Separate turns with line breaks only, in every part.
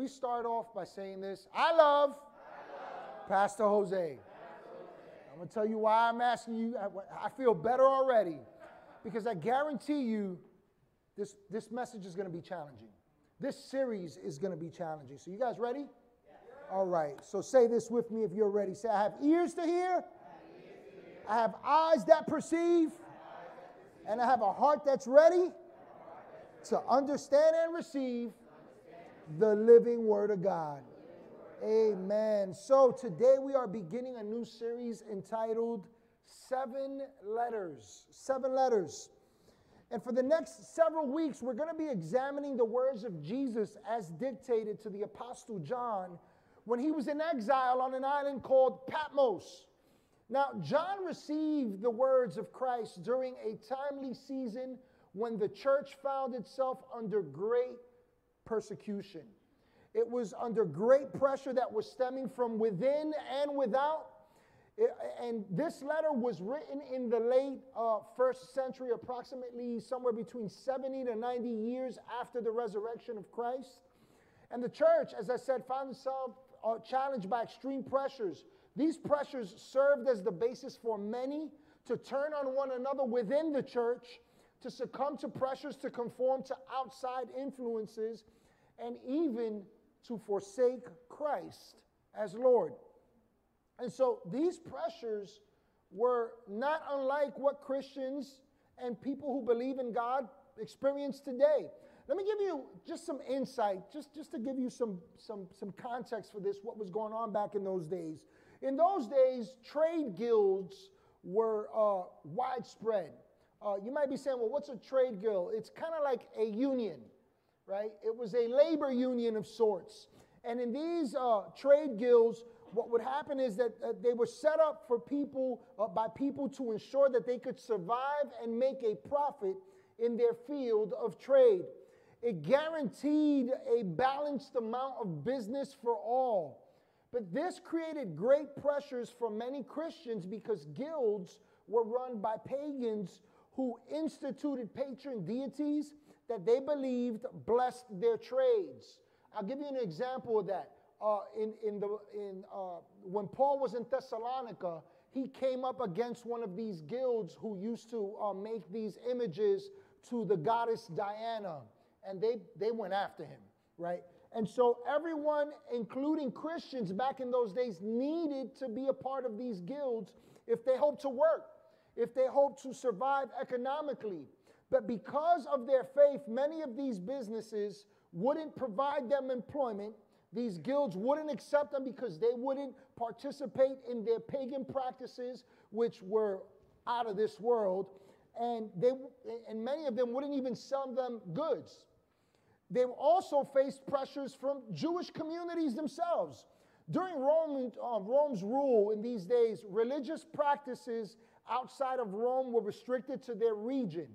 we start off by saying this? I love, I love Pastor Jose. Pastor Jose. I'm going to tell you why I'm asking you. I, I feel better already because I guarantee you this, this message is going to be challenging. This series is going to be challenging. So, you guys ready? All right. So, say this with me if you're ready. Say, I have ears to hear, I have eyes that perceive, and I have a heart that's ready to understand and receive the living Word of God. Amen. So today we are beginning a new series entitled Seven Letters. Seven Letters. And for the next several weeks, we're going to be examining the words of Jesus as dictated to the Apostle John when he was in exile on an island called Patmos. Now, John received the words of Christ during a timely season when the church found itself under great persecution. It was under great pressure that was stemming from within and without. It, and this letter was written in the late uh, first century, approximately somewhere between 70 to 90 years after the resurrection of Christ. And the church, as I said, found itself uh, challenged by extreme pressures. These pressures served as the basis for many to turn on one another within the church to succumb to pressures to conform to outside influences, and even to forsake Christ as Lord. And so these pressures were not unlike what Christians and people who believe in God experience today. Let me give you just some insight, just, just to give you some, some, some context for this, what was going on back in those days. In those days, trade guilds were uh, widespread. Uh, you might be saying, well, what's a trade guild? It's kind of like a union, right? It was a labor union of sorts. And in these uh, trade guilds, what would happen is that uh, they were set up for people, uh, by people to ensure that they could survive and make a profit in their field of trade. It guaranteed a balanced amount of business for all. But this created great pressures for many Christians because guilds were run by pagans who instituted patron deities that they believed blessed their trades. I'll give you an example of that. Uh, in, in the, in, uh, when Paul was in Thessalonica, he came up against one of these guilds who used to uh, make these images to the goddess Diana, and they, they went after him, right? And so everyone, including Christians back in those days, needed to be a part of these guilds if they hoped to work if they hope to survive economically. But because of their faith, many of these businesses wouldn't provide them employment. These guilds wouldn't accept them because they wouldn't participate in their pagan practices, which were out of this world. And, they, and many of them wouldn't even sell them goods. They also faced pressures from Jewish communities themselves. During Roman, uh, Rome's rule in these days, religious practices outside of Rome were restricted to their region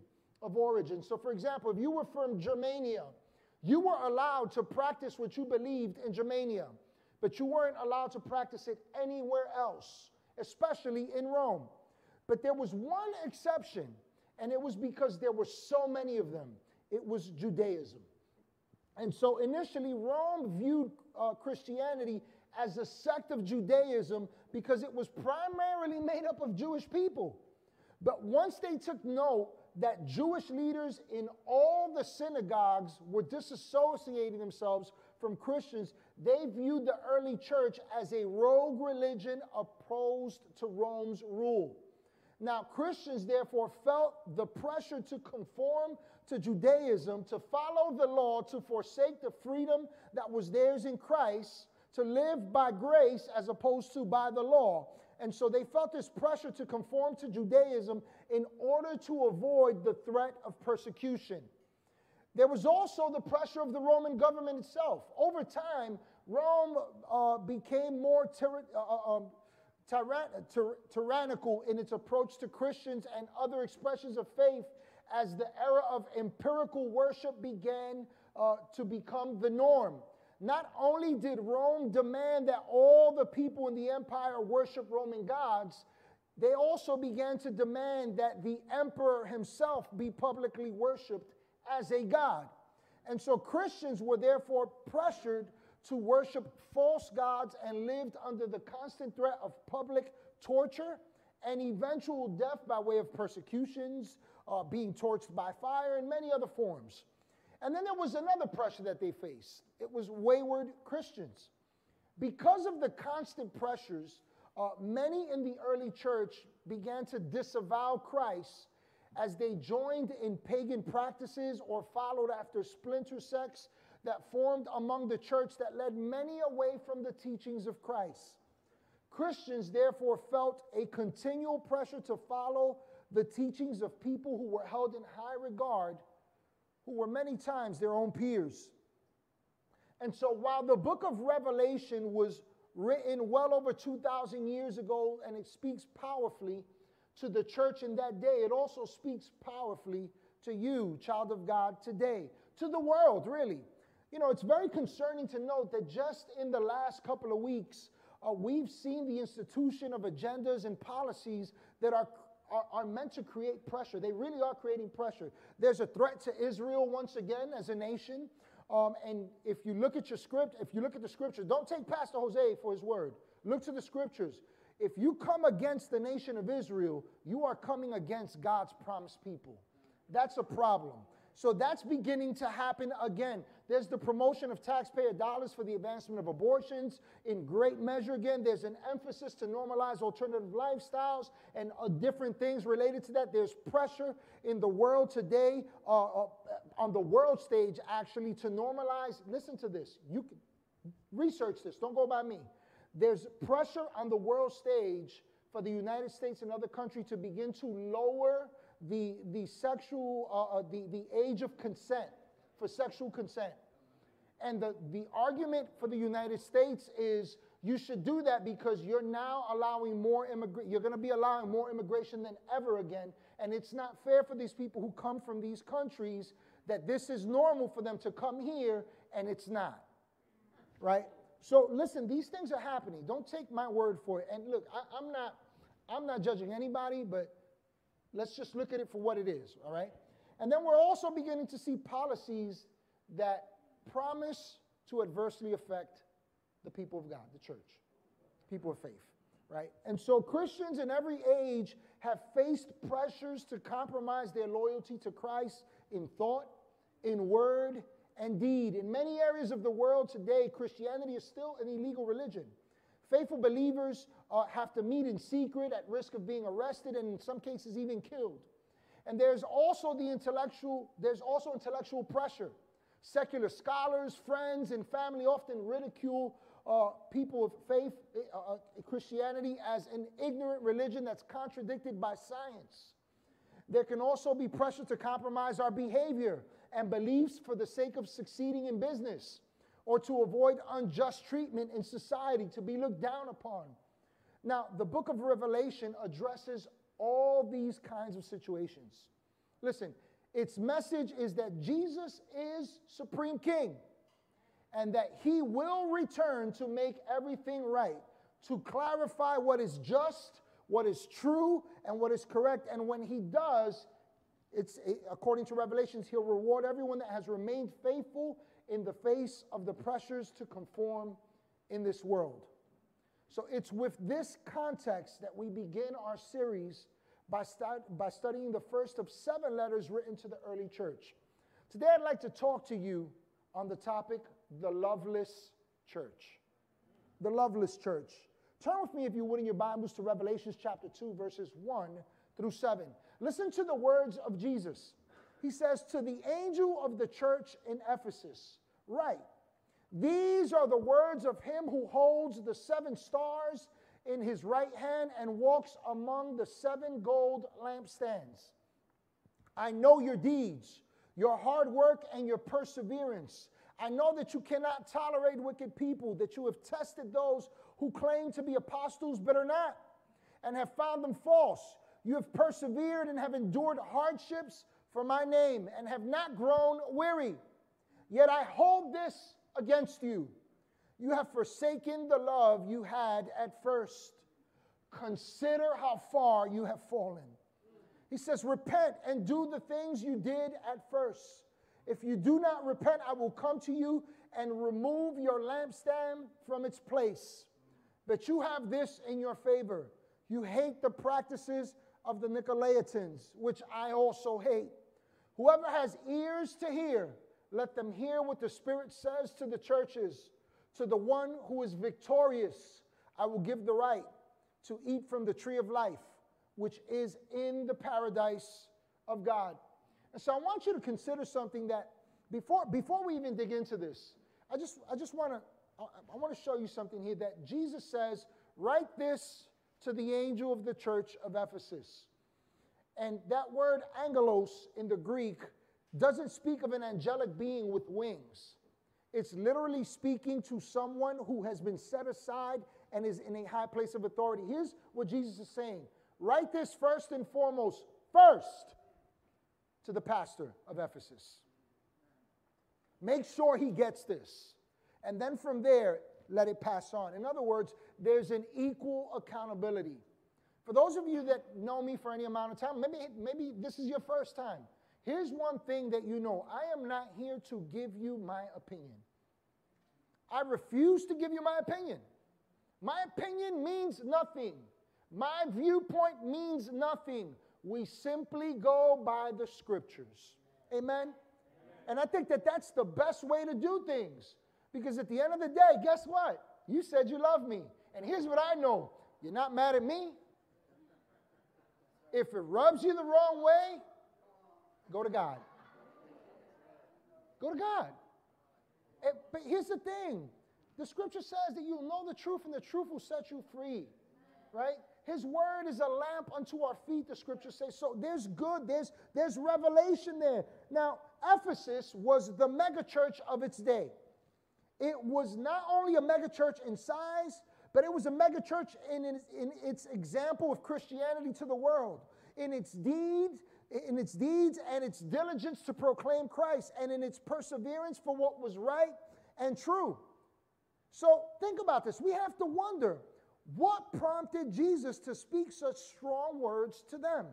of origin. So, for example, if you were from Germania, you were allowed to practice what you believed in Germania, but you weren't allowed to practice it anywhere else, especially in Rome. But there was one exception, and it was because there were so many of them. It was Judaism. And so initially, Rome viewed uh, Christianity as a sect of Judaism because it was primarily made up of Jewish people. But once they took note that Jewish leaders in all the synagogues were disassociating themselves from Christians, they viewed the early church as a rogue religion opposed to Rome's rule. Now, Christians therefore felt the pressure to conform to Judaism, to follow the law, to forsake the freedom that was theirs in Christ, to live by grace as opposed to by the law. And so they felt this pressure to conform to Judaism in order to avoid the threat of persecution. There was also the pressure of the Roman government itself. Over time, Rome uh, became more uh, uh um, tyra- tyrannical in its approach to Christians and other expressions of faith as the era of empirical worship began uh, to become the norm. Not only did Rome demand that all the people in the empire worship Roman gods, they also began to demand that the emperor himself be publicly worshiped as a god. And so Christians were therefore pressured to worship false gods and lived under the constant threat of public torture and eventual death by way of persecutions, uh, being torched by fire, and many other forms. And then there was another pressure that they faced it was wayward Christians. Because of the constant pressures, uh, many in the early church began to disavow Christ as they joined in pagan practices or followed after splinter sects that formed among the church that led many away from the teachings of Christ. Christians therefore felt a continual pressure to follow the teachings of people who were held in high regard, who were many times their own peers. And so while the book of Revelation was written well over 2,000 years ago and it speaks powerfully to the church in that day, it also speaks powerfully to you, child of God, today, to the world, really. You know, it's very concerning to note that just in the last couple of weeks, uh, we've seen the institution of agendas and policies that are, are, are meant to create pressure. They really are creating pressure. There's a threat to Israel once again as a nation. Um, and if you look at your script, if you look at the scriptures, don't take Pastor Jose for his word. Look to the scriptures. If you come against the nation of Israel, you are coming against God's promised people. That's a problem. So that's beginning to happen again. There's the promotion of taxpayer dollars for the advancement of abortions in great measure. Again, there's an emphasis to normalize alternative lifestyles and uh, different things related to that. There's pressure in the world today, uh, uh, on the world stage, actually, to normalize. Listen to this. You can research this. Don't go by me. There's pressure on the world stage for the United States and other countries to begin to lower the, the sexual, uh, uh, the, the age of consent for sexual consent. And the, the argument for the United States is you should do that because you're now allowing more immigration, you're going to be allowing more immigration than ever again. And it's not fair for these people who come from these countries that this is normal for them to come here and it's not. Right? So listen, these things are happening. Don't take my word for it. And look, I, I'm not I'm not judging anybody, but Let's just look at it for what it is, all right? And then we're also beginning to see policies that promise to adversely affect the people of God, the church, people of faith, right? And so Christians in every age have faced pressures to compromise their loyalty to Christ in thought, in word, and deed. In many areas of the world today, Christianity is still an illegal religion. Faithful believers uh, have to meet in secret at risk of being arrested and in some cases even killed. And there's also the intellectual, there's also intellectual pressure. Secular scholars, friends, and family often ridicule uh, people of faith, uh, uh, Christianity, as an ignorant religion that's contradicted by science. There can also be pressure to compromise our behavior and beliefs for the sake of succeeding in business or to avoid unjust treatment in society, to be looked down upon. Now, the book of Revelation addresses all these kinds of situations. Listen, its message is that Jesus is supreme king and that he will return to make everything right, to clarify what is just, what is true, and what is correct. And when he does, it's according to Revelations, he'll reward everyone that has remained faithful in the face of the pressures to conform in this world. So it's with this context that we begin our series by, by studying the first of seven letters written to the early church. Today I'd like to talk to you on the topic, the loveless church. The loveless church. Turn with me, if you would, in your Bibles to Revelations chapter 2, verses 1 through 7. Listen to the words of Jesus. He says, To the angel of the church in Ephesus, write, These are the words of him who holds the seven stars in his right hand and walks among the seven gold lampstands. I know your deeds, your hard work, and your perseverance. I know that you cannot tolerate wicked people, that you have tested those who claim to be apostles but are not, and have found them false. You have persevered and have endured hardships for my name and have not grown weary. Yet I hold this against you. You have forsaken the love you had at first. Consider how far you have fallen. He says, Repent and do the things you did at first. If you do not repent, I will come to you and remove your lampstand from its place. But you have this in your favor. You hate the practices of the Nicolaitans, which I also hate. Whoever has ears to hear, let them hear what the Spirit says to the churches. To the one who is victorious, I will give the right to eat from the tree of life, which is in the paradise of God. And so I want you to consider something that before, before we even dig into this, I just, I just want to I, want to show you something here that Jesus says, write this to the angel of the church of Ephesus. And that word angelos in the Greek doesn't speak of an angelic being with wings. It's literally speaking to someone who has been set aside and is in a high place of authority. Here's what Jesus is saying write this first and foremost, first to the pastor of Ephesus. Make sure he gets this. And then from there, let it pass on. In other words, there's an equal accountability. For those of you that know me for any amount of time, maybe, maybe this is your first time. Here's one thing that you know I am not here to give you my opinion. I refuse to give you my opinion. My opinion means nothing. My viewpoint means nothing. We simply go by the scriptures. Amen? And I think that that's the best way to do things. Because at the end of the day, guess what? You said you love me. And here's what I know you're not mad at me. If it rubs you the wrong way, go to God. Go to God. It, but here's the thing the scripture says that you'll know the truth, and the truth will set you free. Right? His word is a lamp unto our feet, the scripture says. So there's good, there's, there's revelation there. Now, Ephesus was the megachurch of its day. It was not only a megachurch in size, but it was a megachurch in, in, in its example of Christianity to the world, in its deeds, in its deeds and its diligence to proclaim Christ, and in its perseverance for what was right and true. So think about this. We have to wonder what prompted Jesus to speak such strong words to them.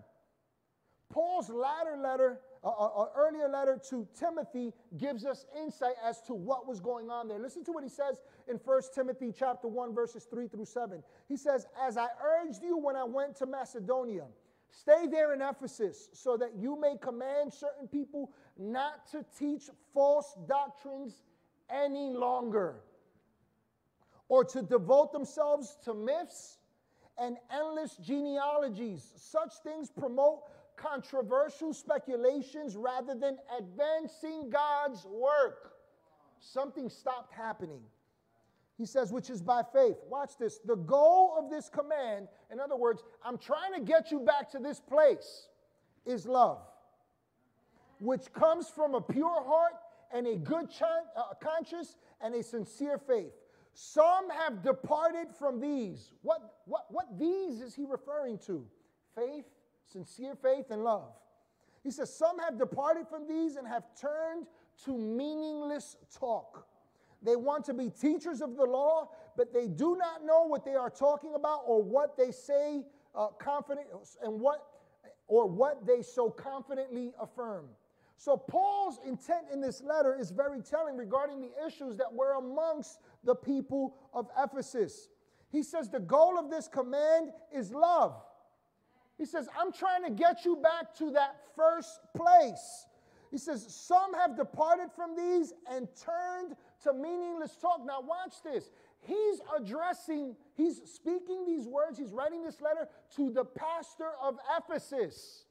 Paul's latter letter uh, earlier letter to Timothy gives us insight as to what was going on there. Listen to what he says in 1 Timothy chapter 1 verses 3 through 7. He says, "As I urged you when I went to Macedonia, stay there in Ephesus so that you may command certain people not to teach false doctrines any longer or to devote themselves to myths and endless genealogies. Such things promote controversial speculations rather than advancing God's work. Something stopped happening. He says, which is by faith. Watch this. The goal of this command, in other words, I'm trying to get you back to this place, is love, which comes from a pure heart and a good uh, conscience and a sincere faith. Some have departed from these. What, what, what these is he referring to? Faith, sincere faith and love. He says, Some have departed from these and have turned to meaningless talk. They want to be teachers of the law, but they do not know what they are talking about or what they say uh, confident and what or what they so confidently affirm. So Paul's intent in this letter is very telling regarding the issues that were amongst the people of Ephesus. He says the goal of this command is love. He says, I'm trying to get you back to that first place. He says, Some have departed from these and turned to meaningless talk. Now, watch this. He's addressing, he's speaking these words, he's writing this letter to the pastor of Ephesus.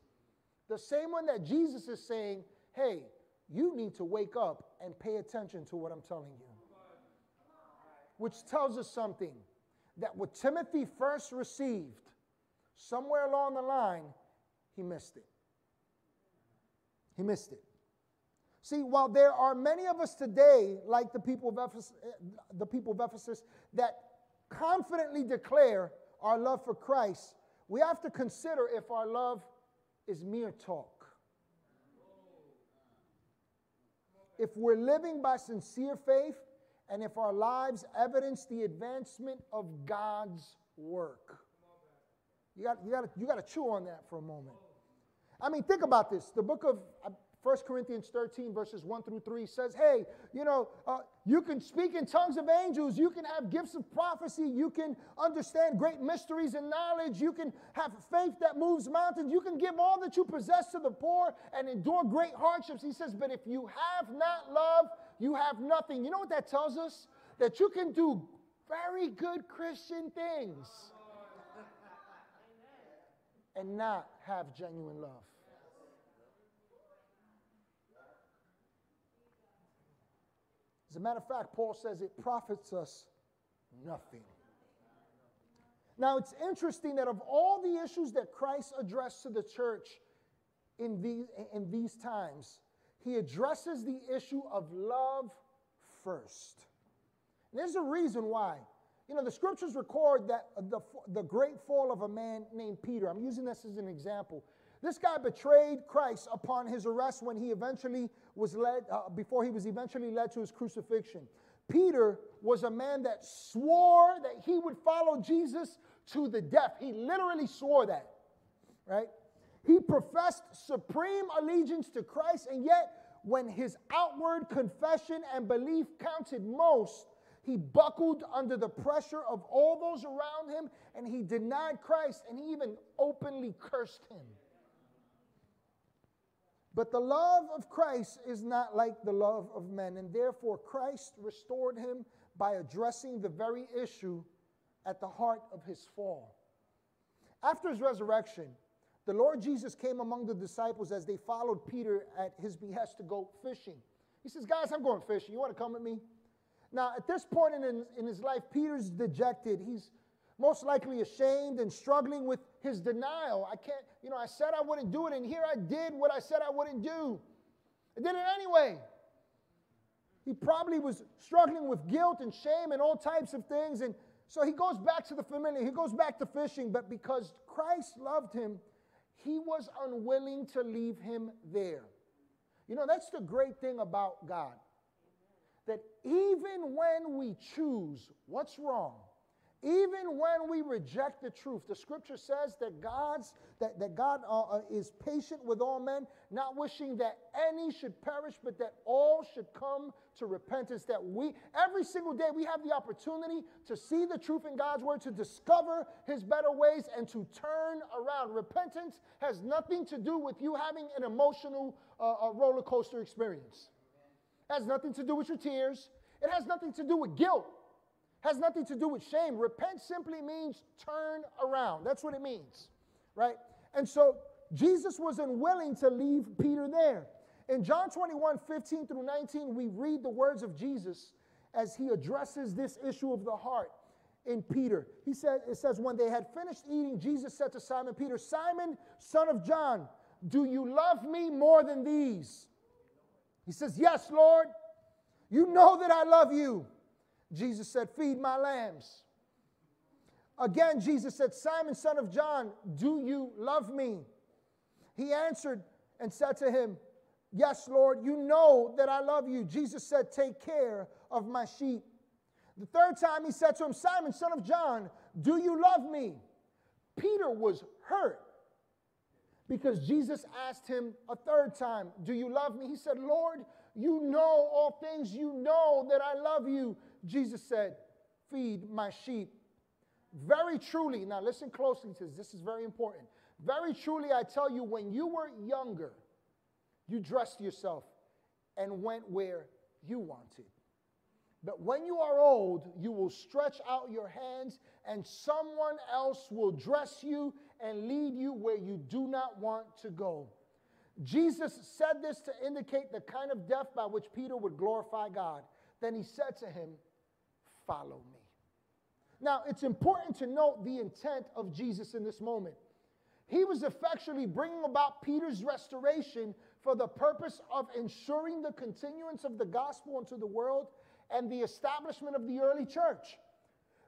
The same one that Jesus is saying, Hey, you need to wake up and pay attention to what I'm telling you. Which tells us something that what Timothy first received somewhere along the line, he missed it. He missed it. See, while there are many of us today, like the people of Ephesus, the people of Ephesus, that confidently declare our love for Christ, we have to consider if our love is mere talk. If we're living by sincere faith, and if our lives evidence the advancement of God's work. You got, you got, to, you got to chew on that for a moment. I mean, think about this. The book of, 1 Corinthians 13, verses 1 through 3 says, Hey, you know, uh, you can speak in tongues of angels, you can have gifts of prophecy, you can understand great mysteries and knowledge, you can have faith that moves mountains, you can give all that you possess to the poor and endure great hardships. He says, But if you have not love, you have nothing. You know what that tells us? That you can do very good Christian things and not have genuine love. As a matter of fact, Paul says it profits us nothing. Now, it's interesting that of all the issues that Christ addressed to the church in these, in these times, he addresses the issue of love first. And there's a reason why. You know, the scriptures record that the, the great fall of a man named Peter. I'm using this as an example. This guy betrayed Christ upon his arrest when he eventually was led, uh, before he was eventually led to his crucifixion. Peter was a man that swore that he would follow Jesus to the death. He literally swore that, right? He professed supreme allegiance to Christ, and yet, when his outward confession and belief counted most, he buckled under the pressure of all those around him and he denied Christ and he even openly cursed him. But the love of Christ is not like the love of men, and therefore Christ restored him by addressing the very issue at the heart of his fall. After his resurrection, the Lord Jesus came among the disciples as they followed Peter at his behest to go fishing. He says, Guys, I'm going fishing. You want to come with me? Now, at this point in, in his life, Peter's dejected. He's most likely ashamed and struggling with his denial. I can't, you know, I said I wouldn't do it, and here I did what I said I wouldn't do. I did it anyway. He probably was struggling with guilt and shame and all types of things. And so he goes back to the familiar, he goes back to fishing, but because Christ loved him, he was unwilling to leave him there. You know, that's the great thing about God. That even when we choose what's wrong, even when we reject the truth, the scripture says that God's that, that God uh, uh, is patient with all men, not wishing that any should perish, but that all should come to repentance. That we every single day we have the opportunity to see the truth in God's word, to discover his better ways, and to turn around. Repentance has nothing to do with you having an emotional uh, roller coaster experience. It has nothing to do with your tears. It has nothing to do with guilt has nothing to do with shame. Repent simply means turn around. That's what it means, right? And so Jesus was unwilling to leave Peter there. In John 21 15 through 19, we read the words of Jesus as he addresses this issue of the heart in Peter. He said, It says, When they had finished eating, Jesus said to Simon Peter, Simon, son of John, do you love me more than these? He says, Yes, Lord. You know that I love you. Jesus said, Feed my lambs. Again, Jesus said, Simon, son of John, do you love me? He answered and said to him, Yes, Lord, you know that I love you. Jesus said, Take care of my sheep. The third time he said to him, Simon, son of John, do you love me? Peter was hurt because Jesus asked him a third time, Do you love me? He said, Lord, you know all things. You know that I love you. Jesus said, Feed my sheep. Very truly, now listen closely to this, this is very important. Very truly, I tell you, when you were younger, you dressed yourself and went where you wanted. But when you are old, you will stretch out your hands, and someone else will dress you and lead you where you do not want to go. Jesus said this to indicate the kind of death by which Peter would glorify God. Then he said to him, Follow me. Now, it's important to note the intent of Jesus in this moment. He was effectually bringing about Peter's restoration for the purpose of ensuring the continuance of the gospel into the world and the establishment of the early church.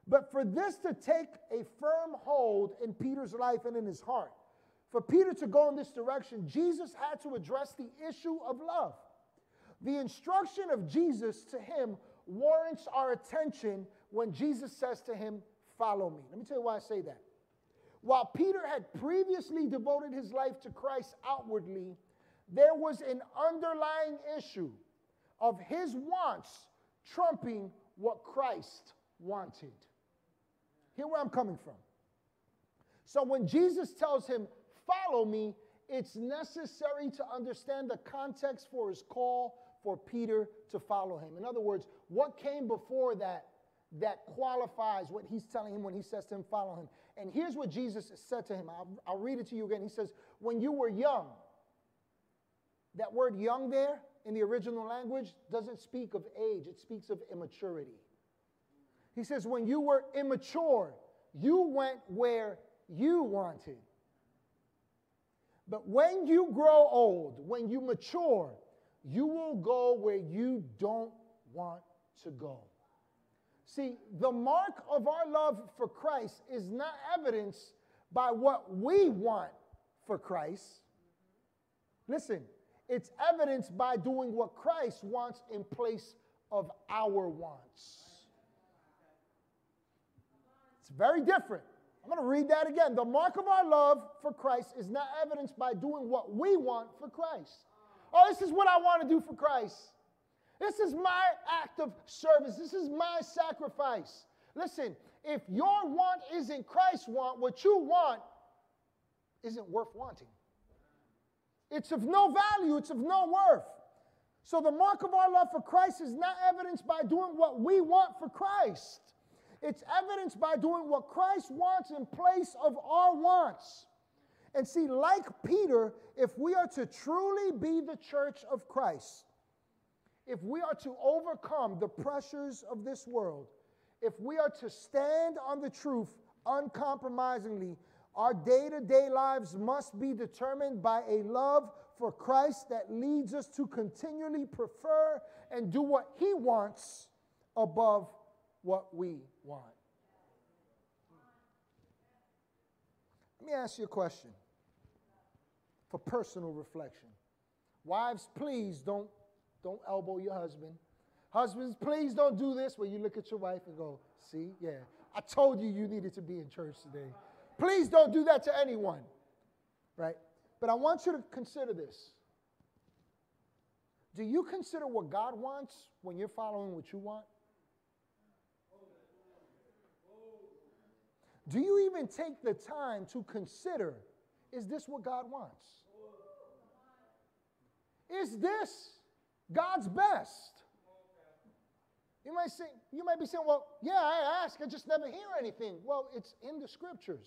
But for this to take a firm hold in Peter's life and in his heart, for Peter to go in this direction, Jesus had to address the issue of love. The instruction of Jesus to him warrants our attention when Jesus says to him, Follow me. Let me tell you why I say that. While Peter had previously devoted his life to Christ outwardly, there was an underlying issue of his wants trumping what Christ wanted. Here where I'm coming from. So when Jesus tells him, Follow me, it's necessary to understand the context for his call for Peter to follow him. In other words, what came before that that qualifies what he's telling him when he says to him, Follow him. And here's what Jesus said to him. I'll, I'll read it to you again. He says, When you were young, that word young there in the original language doesn't speak of age, it speaks of immaturity. He says, When you were immature, you went where you wanted. But when you grow old, when you mature, you will go where you don't want to go. See, the mark of our love for Christ is not evidenced by what we want for Christ. Listen, it's evidenced by doing what Christ wants in place of our wants. It's very different. I'm going to read that again. The mark of our love for Christ is not evidenced by doing what we want for Christ. Oh, this is what I want to do for Christ. This is my act of service. This is my sacrifice. Listen, if your want isn't Christ's want, what you want isn't worth wanting. It's of no value, it's of no worth. So the mark of our love for Christ is not evidenced by doing what we want for Christ. It's evidenced by doing what Christ wants in place of our wants. And see, like Peter, if we are to truly be the church of Christ, if we are to overcome the pressures of this world, if we are to stand on the truth uncompromisingly, our day to day lives must be determined by a love for Christ that leads us to continually prefer and do what He wants above what we want. Let me ask you a question for personal reflection. Wives, please don't, don't elbow your husband. Husbands, please don't do this where you look at your wife and go, see, yeah, I told you you needed to be in church today. Please don't do that to anyone, right? But I want you to consider this. Do you consider what God wants when you're following what you want? Do you even take the time to consider is this what God wants? Is this God's best? You might say, you might be saying, well, yeah, I ask, I just never hear anything. Well, it's in the scriptures.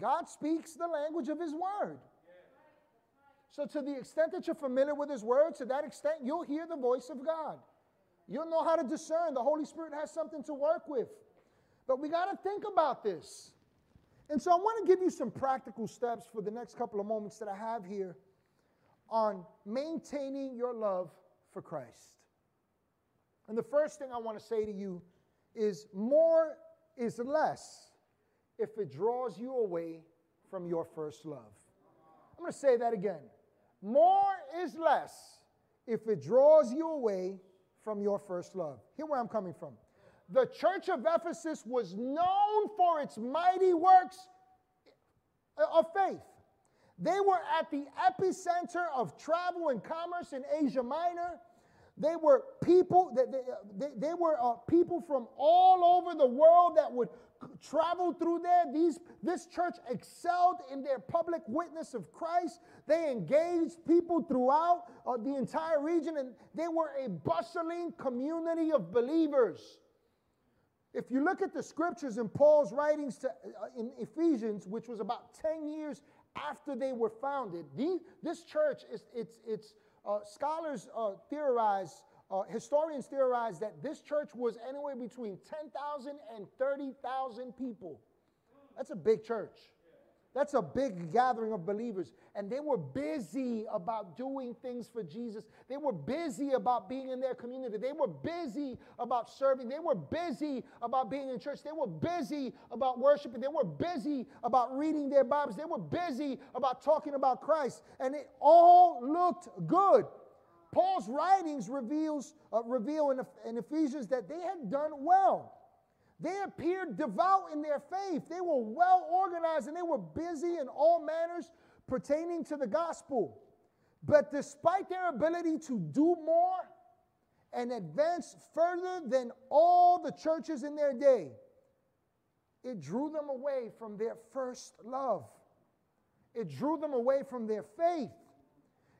God speaks the language of his word. So, to the extent that you're familiar with his word, to that extent, you'll hear the voice of God. You'll know how to discern. The Holy Spirit has something to work with. But we got to think about this. And so I want to give you some practical steps for the next couple of moments that I have here on maintaining your love for Christ. And the first thing I want to say to you is more is less if it draws you away from your first love. I'm going to say that again. More is less if it draws you away from your first love. Hear where I'm coming from. The church of Ephesus was known for its mighty works of faith. They were at the epicenter of travel and commerce in Asia Minor. They were people that they, they, they, were uh, people from all over the world that would travel through there. These, this church excelled in their public witness of Christ. They engaged people throughout uh, the entire region, and they were a bustling community of believers. If you look at the scriptures in Paul's writings to, uh, in Ephesians, which was about 10 years after they were founded, the, this church, is, it's, it's, uh, scholars uh, theorize, uh, historians theorize that this church was anywhere between 10,000 and 30,000 people. That's a big church. That's a big gathering of believers. And they were busy about doing things for Jesus. They were busy about being in their community. They were busy about serving. They were busy about being in church. They were busy about worshiping. They were busy about reading their Bibles. They were busy about talking about Christ. And it all looked good. Paul's writings reveals, uh, reveal in, in Ephesians that they had done well. They appeared devout in their faith. They were well organized and they were busy in all manners pertaining to the gospel. But despite their ability to do more and advance further than all the churches in their day, it drew them away from their first love. It drew them away from their faith.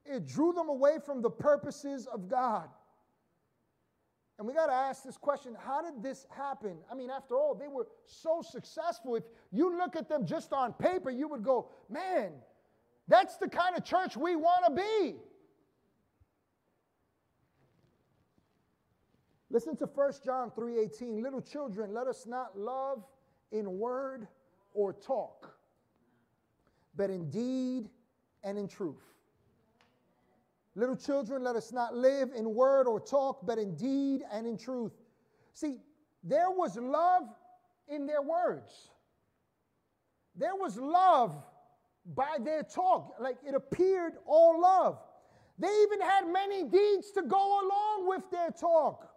It drew them away from the purposes of God. And we got to ask this question how did this happen? I mean, after all, they were so successful. If you look at them just on paper, you would go, man, that's the kind of church we want to be. Listen to 1 John 3:18. Little children, let us not love in word or talk, but in deed and in truth. Little children, let us not live in word or talk, but in deed and in truth. See, there was love in their words. There was love by their talk. Like it appeared all love. They even had many deeds to go along with their talk.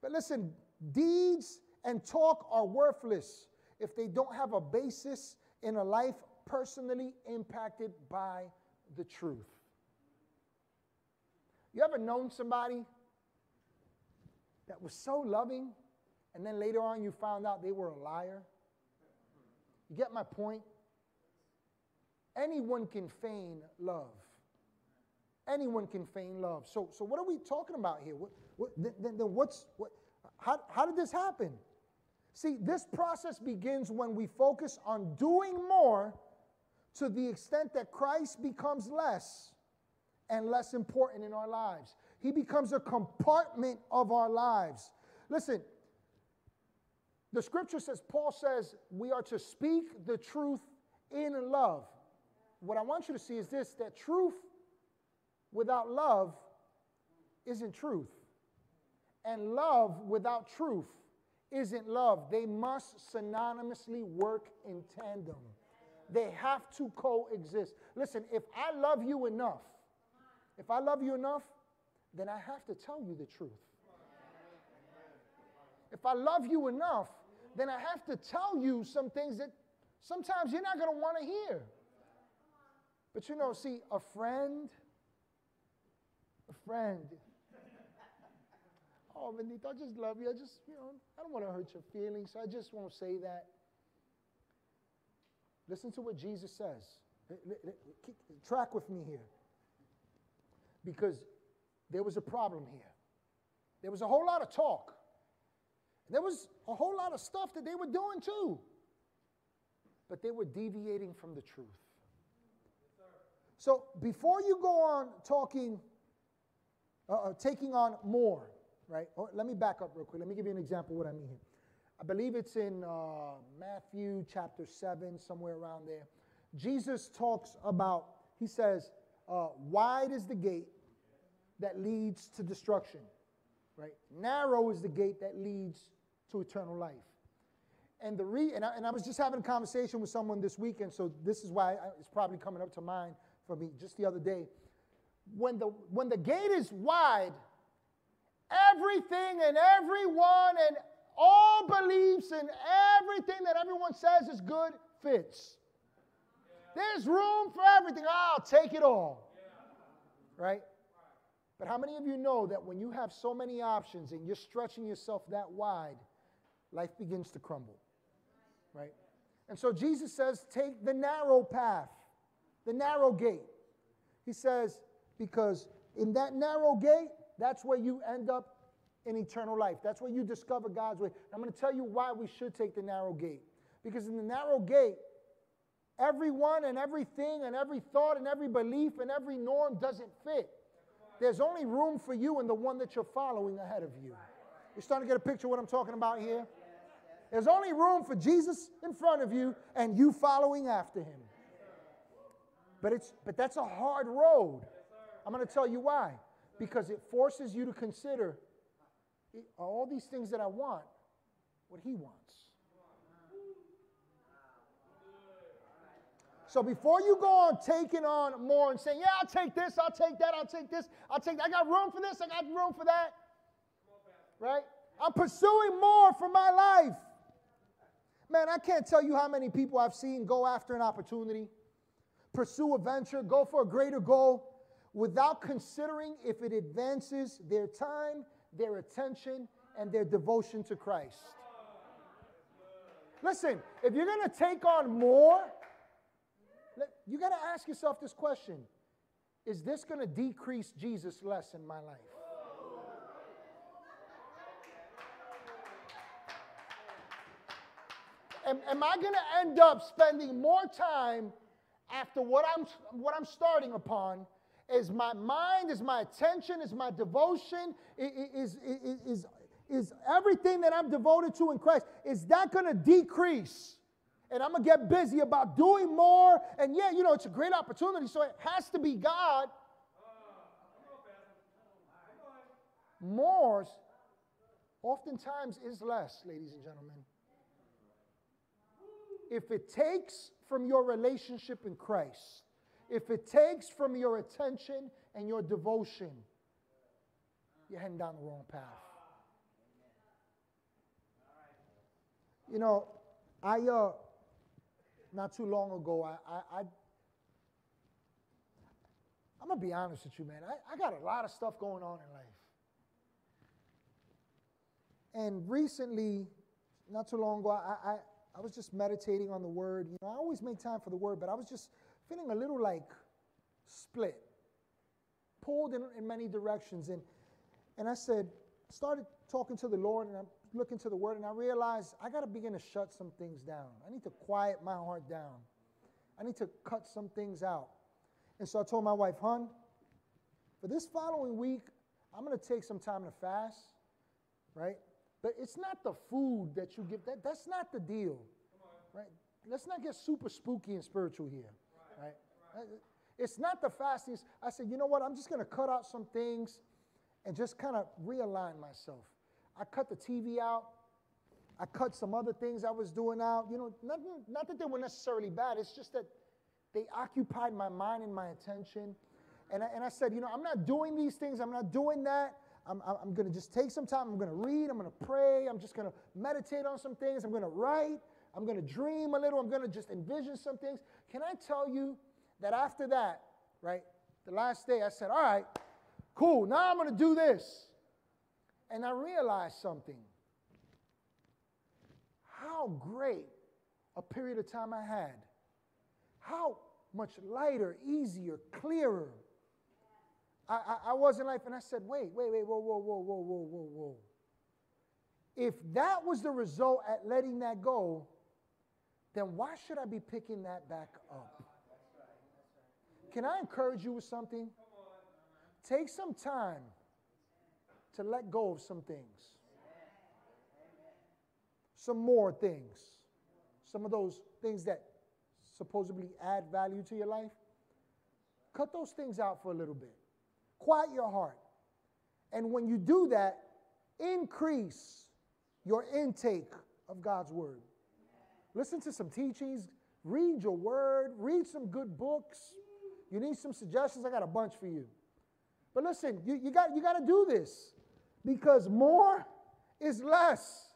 But listen, deeds and talk are worthless if they don't have a basis in a life personally impacted by the truth. You ever known somebody that was so loving, and then later on you found out they were a liar? You get my point? Anyone can feign love. Anyone can feign love. So, so what are we talking about here? What, what, then, then what's, what, how, how did this happen? See, this process begins when we focus on doing more to the extent that Christ becomes less and less important in our lives. He becomes a compartment of our lives. Listen, the scripture says, Paul says, we are to speak the truth in love. What I want you to see is this that truth without love isn't truth. And love without truth isn't love. They must synonymously work in tandem. They have to coexist. Listen, if I love you enough if I love you enough, then I have to tell you the truth. If I love you enough, then I have to tell you some things that sometimes you're not going to want to hear. But you know, see, a friend, a friend. Oh, Benito, I just love you. I just, you know, I don't want to hurt your feelings, so I just won't say that. Listen to what Jesus says. Track with me here because there was a problem here. There was a whole lot of talk. There was a whole lot of stuff that they were doing too. But they were deviating from the truth. So before you go on talking, uh, uh, taking on more, right? Oh, let me back up real quick. Let me give you an example of what I mean here. I believe it's in uh, Matthew chapter 7, somewhere around there. Jesus talks about, he says, uh, wide is the gate that leads to destruction, right? Narrow is the gate that leads to eternal life. And the re and I, and I was just having a conversation with someone this weekend, so this is why I, it's probably coming up to mind for me just the other day. When the when the gate is wide, everything and everyone and all beliefs and everything that everyone says is good fits. There's room for everything. I'll take it all. Right? But how many of you know that when you have so many options and you're stretching yourself that wide, life begins to crumble? Right? And so Jesus says, take the narrow path, the narrow gate. He says, because in that narrow gate, that's where you end up in eternal life. That's where you discover God's way. I'm going to tell you why we should take the narrow gate. Because in the narrow gate, everyone and everything and every thought and every belief and every norm doesn't fit. There's only room for you and the one that you're following ahead of you. You're starting to get a picture of what I'm talking about here? There's only room for Jesus in front of you and you following after him. But it's but that's a hard road. I'm going to tell you why. Because it forces you to consider all these things that I want, what he wants. So before you go on taking on more and saying, yeah, I'll take this, I'll take that, I'll take this, I'll take that. I got room for this, I got room for that. Right? I'm pursuing more for my life. Man, I can't tell you how many people I've seen go after an opportunity, pursue a venture, go for a greater goal without considering if it advances their time, their attention, and their devotion to Christ. Listen, if you're going to take on more, you got to ask yourself this question Is this going to decrease Jesus less in my life? Am, am I going to end up spending more time after what I'm, what I'm starting upon is my mind, is my attention, is my devotion, is, is, is, is everything that I'm devoted to in Christ, is that going to decrease? And I'm to get busy about doing more. And yeah, you know, it's a great opportunity, so it has to be God. More oftentimes is less, ladies and gentlemen. If it takes from your relationship in Christ, if it takes from your attention and your devotion, you're heading down the wrong path. You know, I uh, not too long ago, I, I, I I'm gonna be honest with you, man. I, I got a lot of stuff going on in life. And recently, not too long ago, I, I, I was just meditating on the word. You know, I always make time for the word, but I was just feeling a little like split, pulled in, in many directions. And, and I said, started talking to the Lord and I'm looking into the word and I realized I got to begin to shut some things down. I need to quiet my heart down. I need to cut some things out. And so I told my wife, hun, for this following week, I'm going to take some time to fast, right? But it's not the food that you give. That, that's not the deal, right? Let's not get super spooky and spiritual here, right? right? It's not the fasting. I said, you know what? I'm just going to cut out some things and just kind of realign myself. I cut the TV out. I cut some other things I was doing out. You know, not, not that they were necessarily bad. It's just that they occupied my mind and my attention. And I, and I said, you know, I'm not doing these things. I'm not doing that. I'm, I'm going to just take some time. I'm going to read. I'm going to pray. I'm just going to meditate on some things. I'm going to write. I'm going to dream a little. I'm going to just envision some things. Can I tell you that after that, right, the last day, I said, all right, cool. Now I'm going to do this. And I realized something. How great a period of time I had. How much lighter, easier, clearer, I, I, I was in life and I said, wait, wait, wait, whoa, whoa, whoa, whoa, whoa, whoa, whoa. If that was the result at letting that go, then why should I be picking that back up? Can I encourage you with something? Take some time to let go of some things, some more things, some of those things that supposedly add value to your life. Cut those things out for a little bit. Quiet your heart. And when you do that, increase your intake of God's word. Listen to some teachings, read your word, read some good books. You need some suggestions? I got a bunch for you. But listen, you, you got, you got to do this because more is less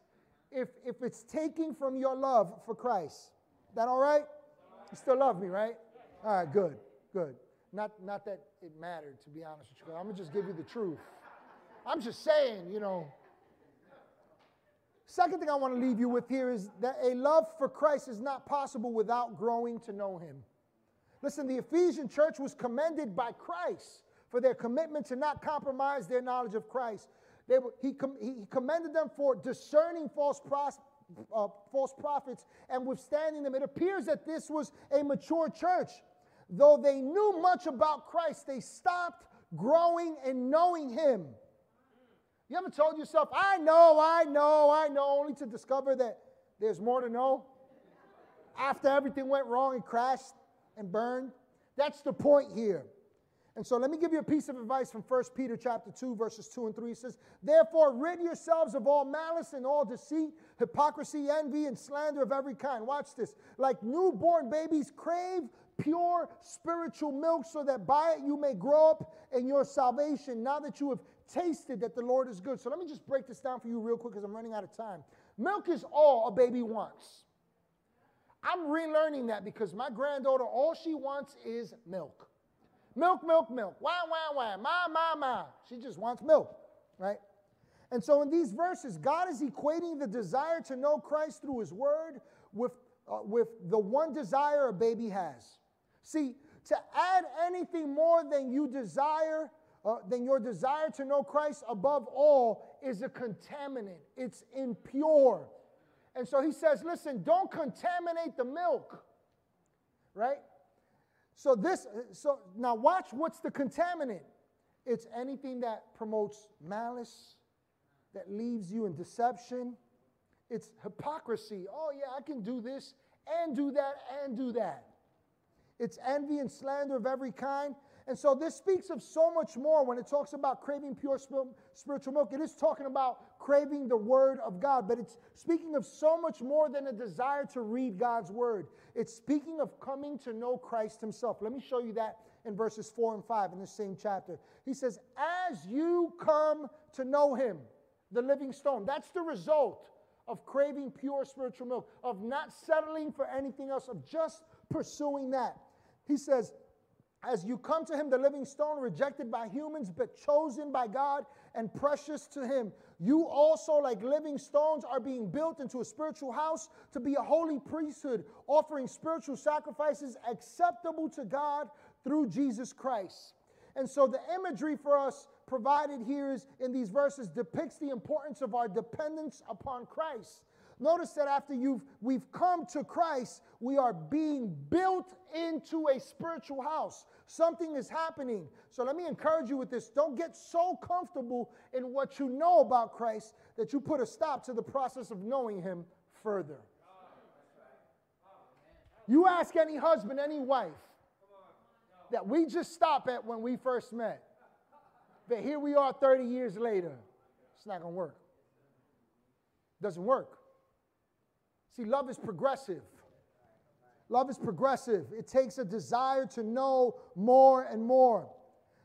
if, if it's taking from your love for Christ. That all right? You still love me, right? All right, good, good. Not, not that it mattered, to be honest with you. I'm going to just give you the truth. I'm just saying, you know. Second thing I want to leave you with here is that a love for Christ is not possible without growing to know Him. Listen, the Ephesian church was commended by Christ for their commitment to not compromise their knowledge of Christ. They were, he, com, he commended them for discerning false, pros, uh, false prophets and withstanding them. It appears that this was a mature church though they knew much about Christ, they stopped growing and knowing Him. You ever told yourself, I know, I know, I know, only to discover that there's more to know? After everything went wrong and crashed and burned? That's the point here. And so let me give you a piece of advice from 1 Peter chapter 2, verses 2 and 3. It says, Therefore, rid yourselves of all malice and all deceit, hypocrisy, envy, and slander of every kind. Watch this. Like newborn babies, crave pure spiritual milk so that by it you may grow up in your salvation now that you have tasted that the Lord is good. So let me just break this down for you real quick because I'm running out of time. Milk is all a baby wants. I'm relearning that because my granddaughter, all she wants is milk. Milk, milk, milk. Wah, wah, wah. Ma, ma, ma. She just wants milk, right? And so in these verses, God is equating the desire to know Christ through his word with, uh, with the one desire a baby has. See, to add anything more than you desire, uh, than your desire to know Christ above all, is a contaminant. It's impure. And so he says, listen, don't contaminate the milk, right? So this, uh, so now watch what's the contaminant. It's anything that promotes malice, that leaves you in deception. It's hypocrisy. Oh, yeah, I can do this and do that and do that. It's envy and slander of every kind. And so this speaks of so much more when it talks about craving pure spiritual milk. It is talking about craving the word of God, but it's speaking of so much more than a desire to read God's word. It's speaking of coming to know Christ himself. Let me show you that in verses 4 and 5 in the same chapter. He says, As you come to know him, the living stone, that's the result of craving pure spiritual milk, of not settling for anything else, of just pursuing that. He says, as you come to him, the living stone, rejected by humans, but chosen by God and precious to him, you also, like living stones, are being built into a spiritual house to be a holy priesthood, offering spiritual sacrifices acceptable to God through Jesus Christ. And so the imagery for us provided here is in these verses depicts the importance of our dependence upon Christ. Notice that after you've we've come to Christ, we are being built into a spiritual house. Something is happening. So let me encourage you with this. Don't get so comfortable in what you know about Christ that you put a stop to the process of knowing him further. You ask any husband, any wife that we just stop at when we first met. But here we are 30 years later. It's not going to work. Doesn't work. See, love is progressive. Love is progressive. It takes a desire to know more and more.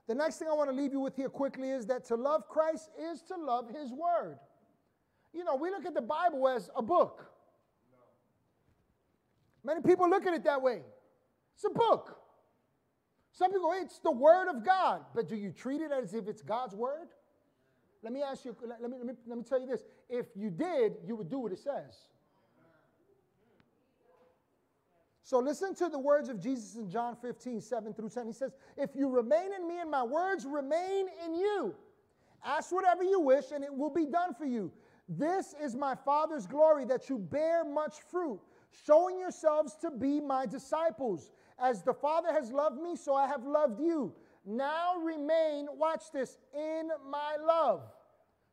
The next thing I want to leave you with here quickly is that to love Christ is to love His Word. You know, we look at the Bible as a book. Many people look at it that way. It's a book. Some people, it's the Word of God. But do you treat it as if it's God's Word? Let me ask you, let me, let me, let me tell you this. If you did, you would do what it says. So listen to the words of Jesus in John 15, 7 through 10. He says, If you remain in me and my words remain in you, ask whatever you wish and it will be done for you. This is my Father's glory that you bear much fruit, showing yourselves to be my disciples. As the Father has loved me, so I have loved you. Now remain, watch this, in my love.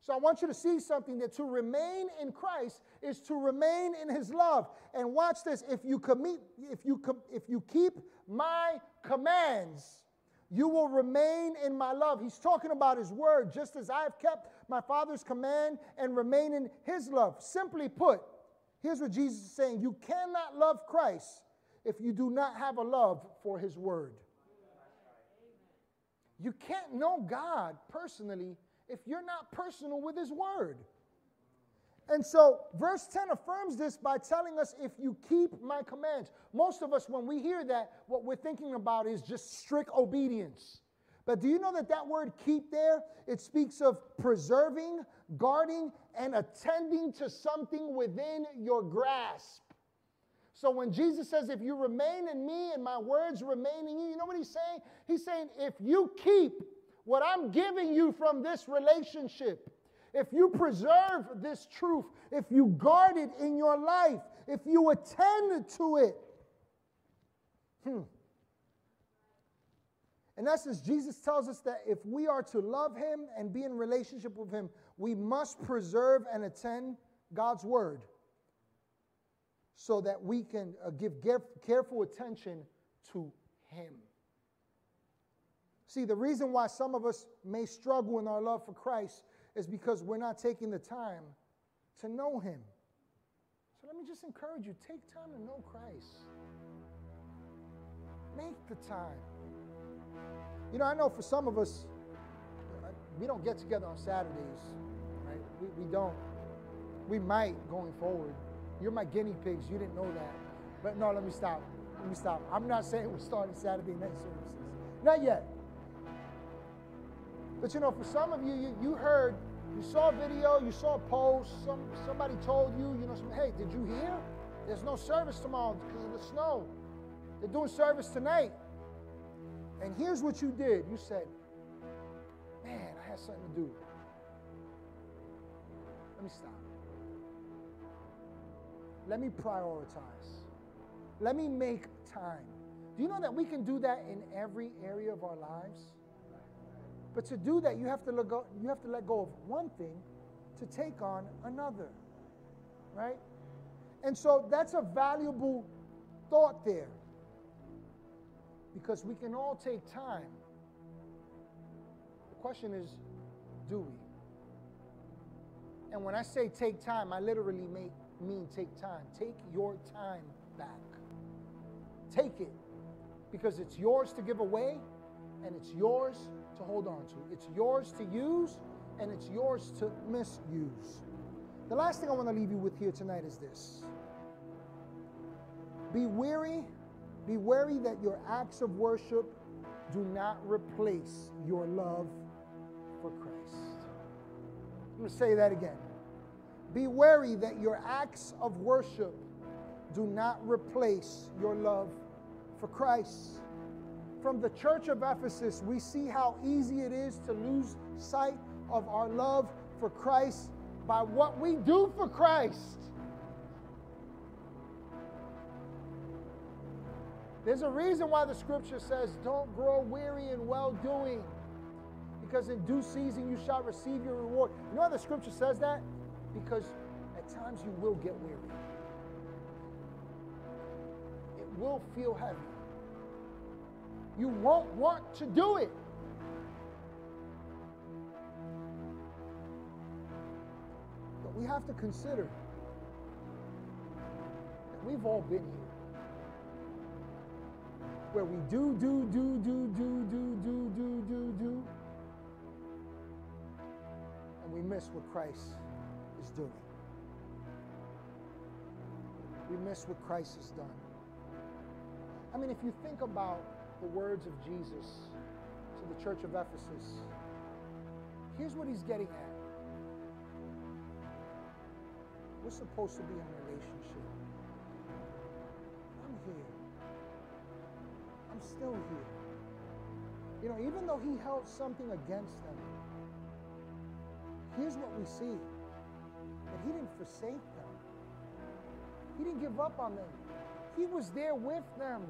So I want you to see something that to remain in Christ is to remain in his love. And watch this, if you commit if you if you keep my commands, you will remain in my love. He's talking about his word, just as I've kept my Father's command and remain in his love. Simply put, here's what Jesus is saying You cannot love Christ if you do not have a love for his word. You can't know God personally if you're not personal with His Word. And so, verse 10 affirms this by telling us if you keep my commands. Most of us, when we hear that, what we're thinking about is just strict obedience. But do you know that that word keep there, it speaks of preserving, guarding, and attending to something within your grasp. So when Jesus says, if you remain in me and my words remain in you, you know what he's saying? He's saying, if you keep what I'm giving you from this relationship, if you preserve this truth, if you guard it in your life, if you attend to it, hmm. In essence, Jesus tells us that if we are to love Him and be in relationship with Him, we must preserve and attend God's Word so that we can uh, give careful attention to Him. See, the reason why some of us may struggle in our love for Christ is because we're not taking the time to know Him. So let me just encourage you take time to know Christ. Make the time. You know, I know for some of us, uh, we don't get together on Saturdays, right? We, we don't. We might going forward. You're my guinea pigs. You didn't know that. But no, let me stop. Let me stop. I'm not saying we're starting Saturday night services. Not yet. But you know, for some of you, you, you heard, you saw a video, you saw a post, some, somebody told you, you know, some, hey, did you hear? There's no service tomorrow because of the snow. They're doing service tonight. And here's what you did you said, man, I had something to do. Let me stop. Let me prioritize. Let me make time. Do you know that we can do that in every area of our lives? But to do that, you have to let go, you have to let go of one thing to take on another. Right? And so that's a valuable thought there. Because we can all take time. The question is, do we? And when I say take time, I literally mean take time. Take your time back. Take it because it's yours to give away and it's yours to hold on to. It's yours to use and it's yours to misuse. The last thing I want to leave you with here tonight is this Be weary, be wary that your acts of worship do not replace your love for Christ. I'm going to say that again. Be wary that your acts of worship do not replace your love for Christ. From the church of Ephesus, we see how easy it is to lose sight of our love for Christ by what we do for Christ. There's a reason why the scripture says, Don't grow weary in well doing, because in due season you shall receive your reward. You know why the scripture says that? Because at times you will get weary, it will feel heavy you won't want to do it. But we have to consider that we've all been here. Where we do, do, do, do, do, do, do, do, do, do. And we miss what Christ is doing. We miss what Christ has done. I mean, if you think about the words of Jesus to the church of Ephesus, here's what he's getting at. We're supposed to be in a relationship. I'm here. I'm still here. You know, even though he held something against them, here's what we see that he didn't forsake them, he didn't give up on them, he was there with them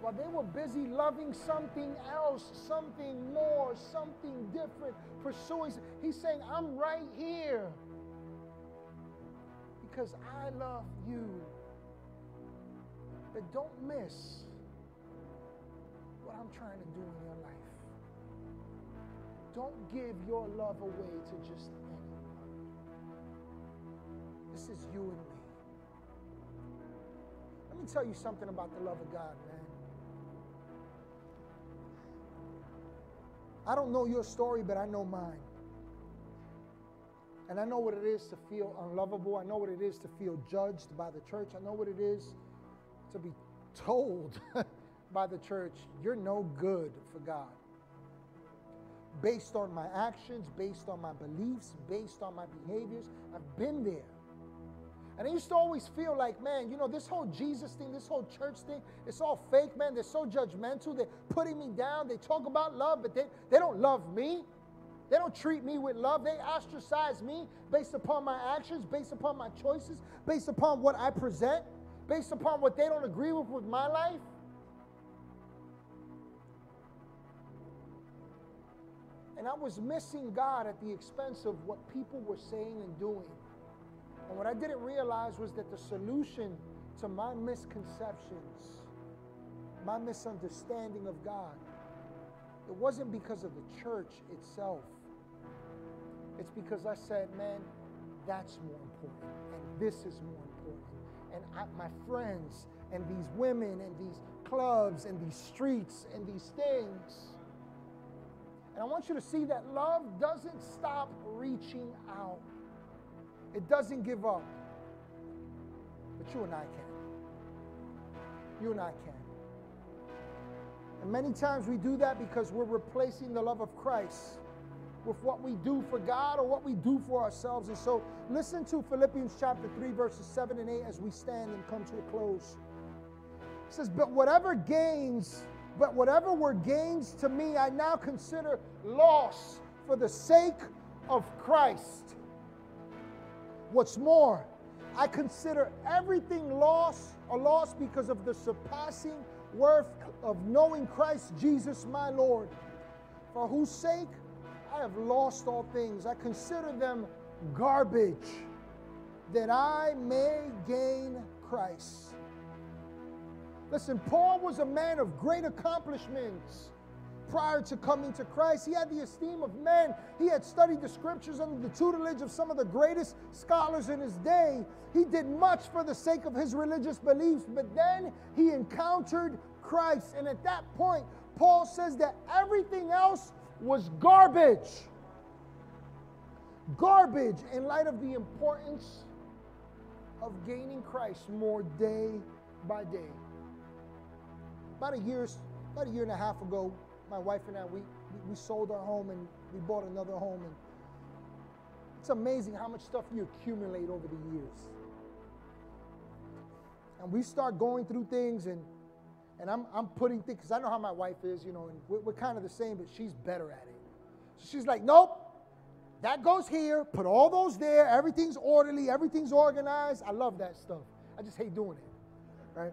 while they were busy loving something else, something more, something different, pursuing. He's saying, I'm right here because I love you. But don't miss what I'm trying to do in your life. Don't give your love away to just anyone. This is you and me. Let me tell you something about the love of God, man. I don't know your story, but I know mine. And I know what it is to feel unlovable. I know what it is to feel judged by the church. I know what it is to be told by the church, you're no good for God. Based on my actions, based on my beliefs, based on my behaviors, I've been there. And I used to always feel like, man, you know, this whole Jesus thing, this whole church thing, it's all fake, man. They're so judgmental. They're putting me down. They talk about love, but they, they don't love me. They don't treat me with love. They ostracize me based upon my actions, based upon my choices, based upon what I present, based upon what they don't agree with with my life. And I was missing God at the expense of what people were saying and doing. And what I didn't realize was that the solution to my misconceptions, my misunderstanding of God, it wasn't because of the church itself. It's because I said, man, that's more important, and this is more important. And I, my friends, and these women, and these clubs, and these streets, and these things. And I want you to see that love doesn't stop reaching out. It doesn't give up. But you and I can. You and I can. And many times we do that because we're replacing the love of Christ with what we do for God or what we do for ourselves. And so listen to Philippians chapter 3, verses 7 and 8 as we stand and come to a close. It says, But whatever gains, but whatever were gains to me, I now consider loss for the sake of Christ. What's more, I consider everything loss a loss because of the surpassing worth of knowing Christ Jesus my Lord, for whose sake I have lost all things. I consider them garbage that I may gain Christ. Listen, Paul was a man of great accomplishments prior to coming to Christ. He had the esteem of men. He had studied the scriptures under the tutelage of some of the greatest scholars in his day. He did much for the sake of his religious beliefs, but then he encountered Christ. And at that point, Paul says that everything else was garbage. Garbage in light of the importance of gaining Christ more day by day. About a year, about a year and a half ago, my wife and I, we, we sold our home and we bought another home. And it's amazing how much stuff you accumulate over the years. And we start going through things and and I'm, I'm putting things, because I know how my wife is, you know, and we're, we're kind of the same, but she's better at it. So she's like, nope, that goes here, put all those there, everything's orderly, everything's organized. I love that stuff. I just hate doing it, right?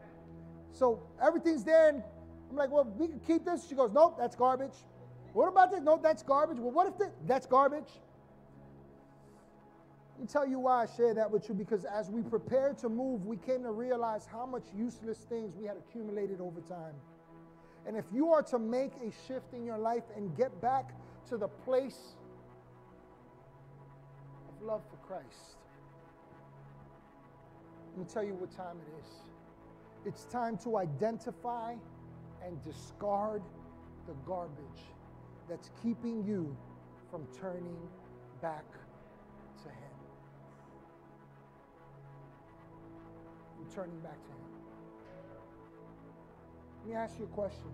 So everything's there, and I'm like, well, we can keep this. She goes, nope, that's garbage. What about this? Nope, that's garbage. Well, what if this? That's garbage. Let me tell you why I share that with you because as we prepared to move, we came to realize how much useless things we had accumulated over time. And if you are to make a shift in your life and get back to the place of love for Christ, let me tell you what time it is. It's time to identify and discard the garbage that's keeping you from turning back to Him. Turning back to Him. Let me ask you a question.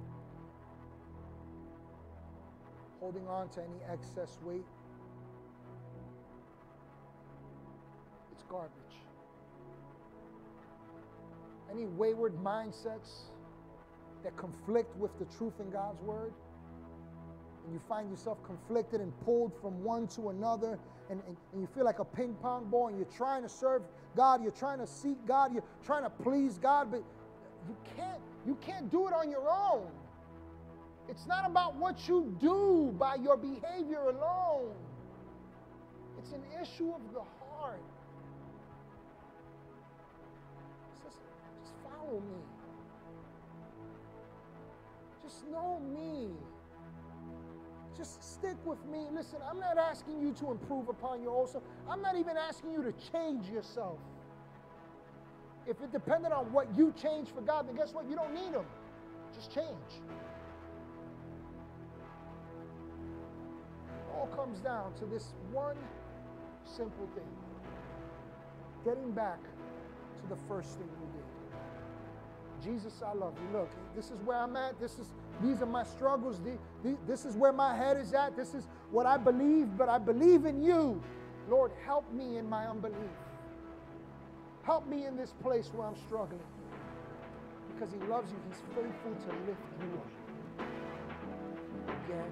Holding on to any excess weight, it's garbage. Any wayward mindsets that conflict with the truth in God's Word, and you find yourself conflicted and pulled from one to another, and, and, and, you feel like a ping pong ball, and you're trying to serve God, you're trying to seek God, you're trying to please God, but you can't, you can't do it on your own. It's not about what you do by your behavior alone. It's an issue of the heart. Just know me. Just stick with me. Listen, I'm not asking you to improve upon your own self. I'm not even asking you to change yourself. If it depended on what you change for God, then guess what? You don't need Him. Just change. It all comes down to this one simple thing getting back to the first thing we did. Jesus, I love you. Look, this is where I'm at. This is these are my struggles. This is where my head is at. This is what I believe, but I believe in you. Lord, help me in my unbelief. Help me in this place where I'm struggling. Because He loves you, He's faithful to lift you up. Again,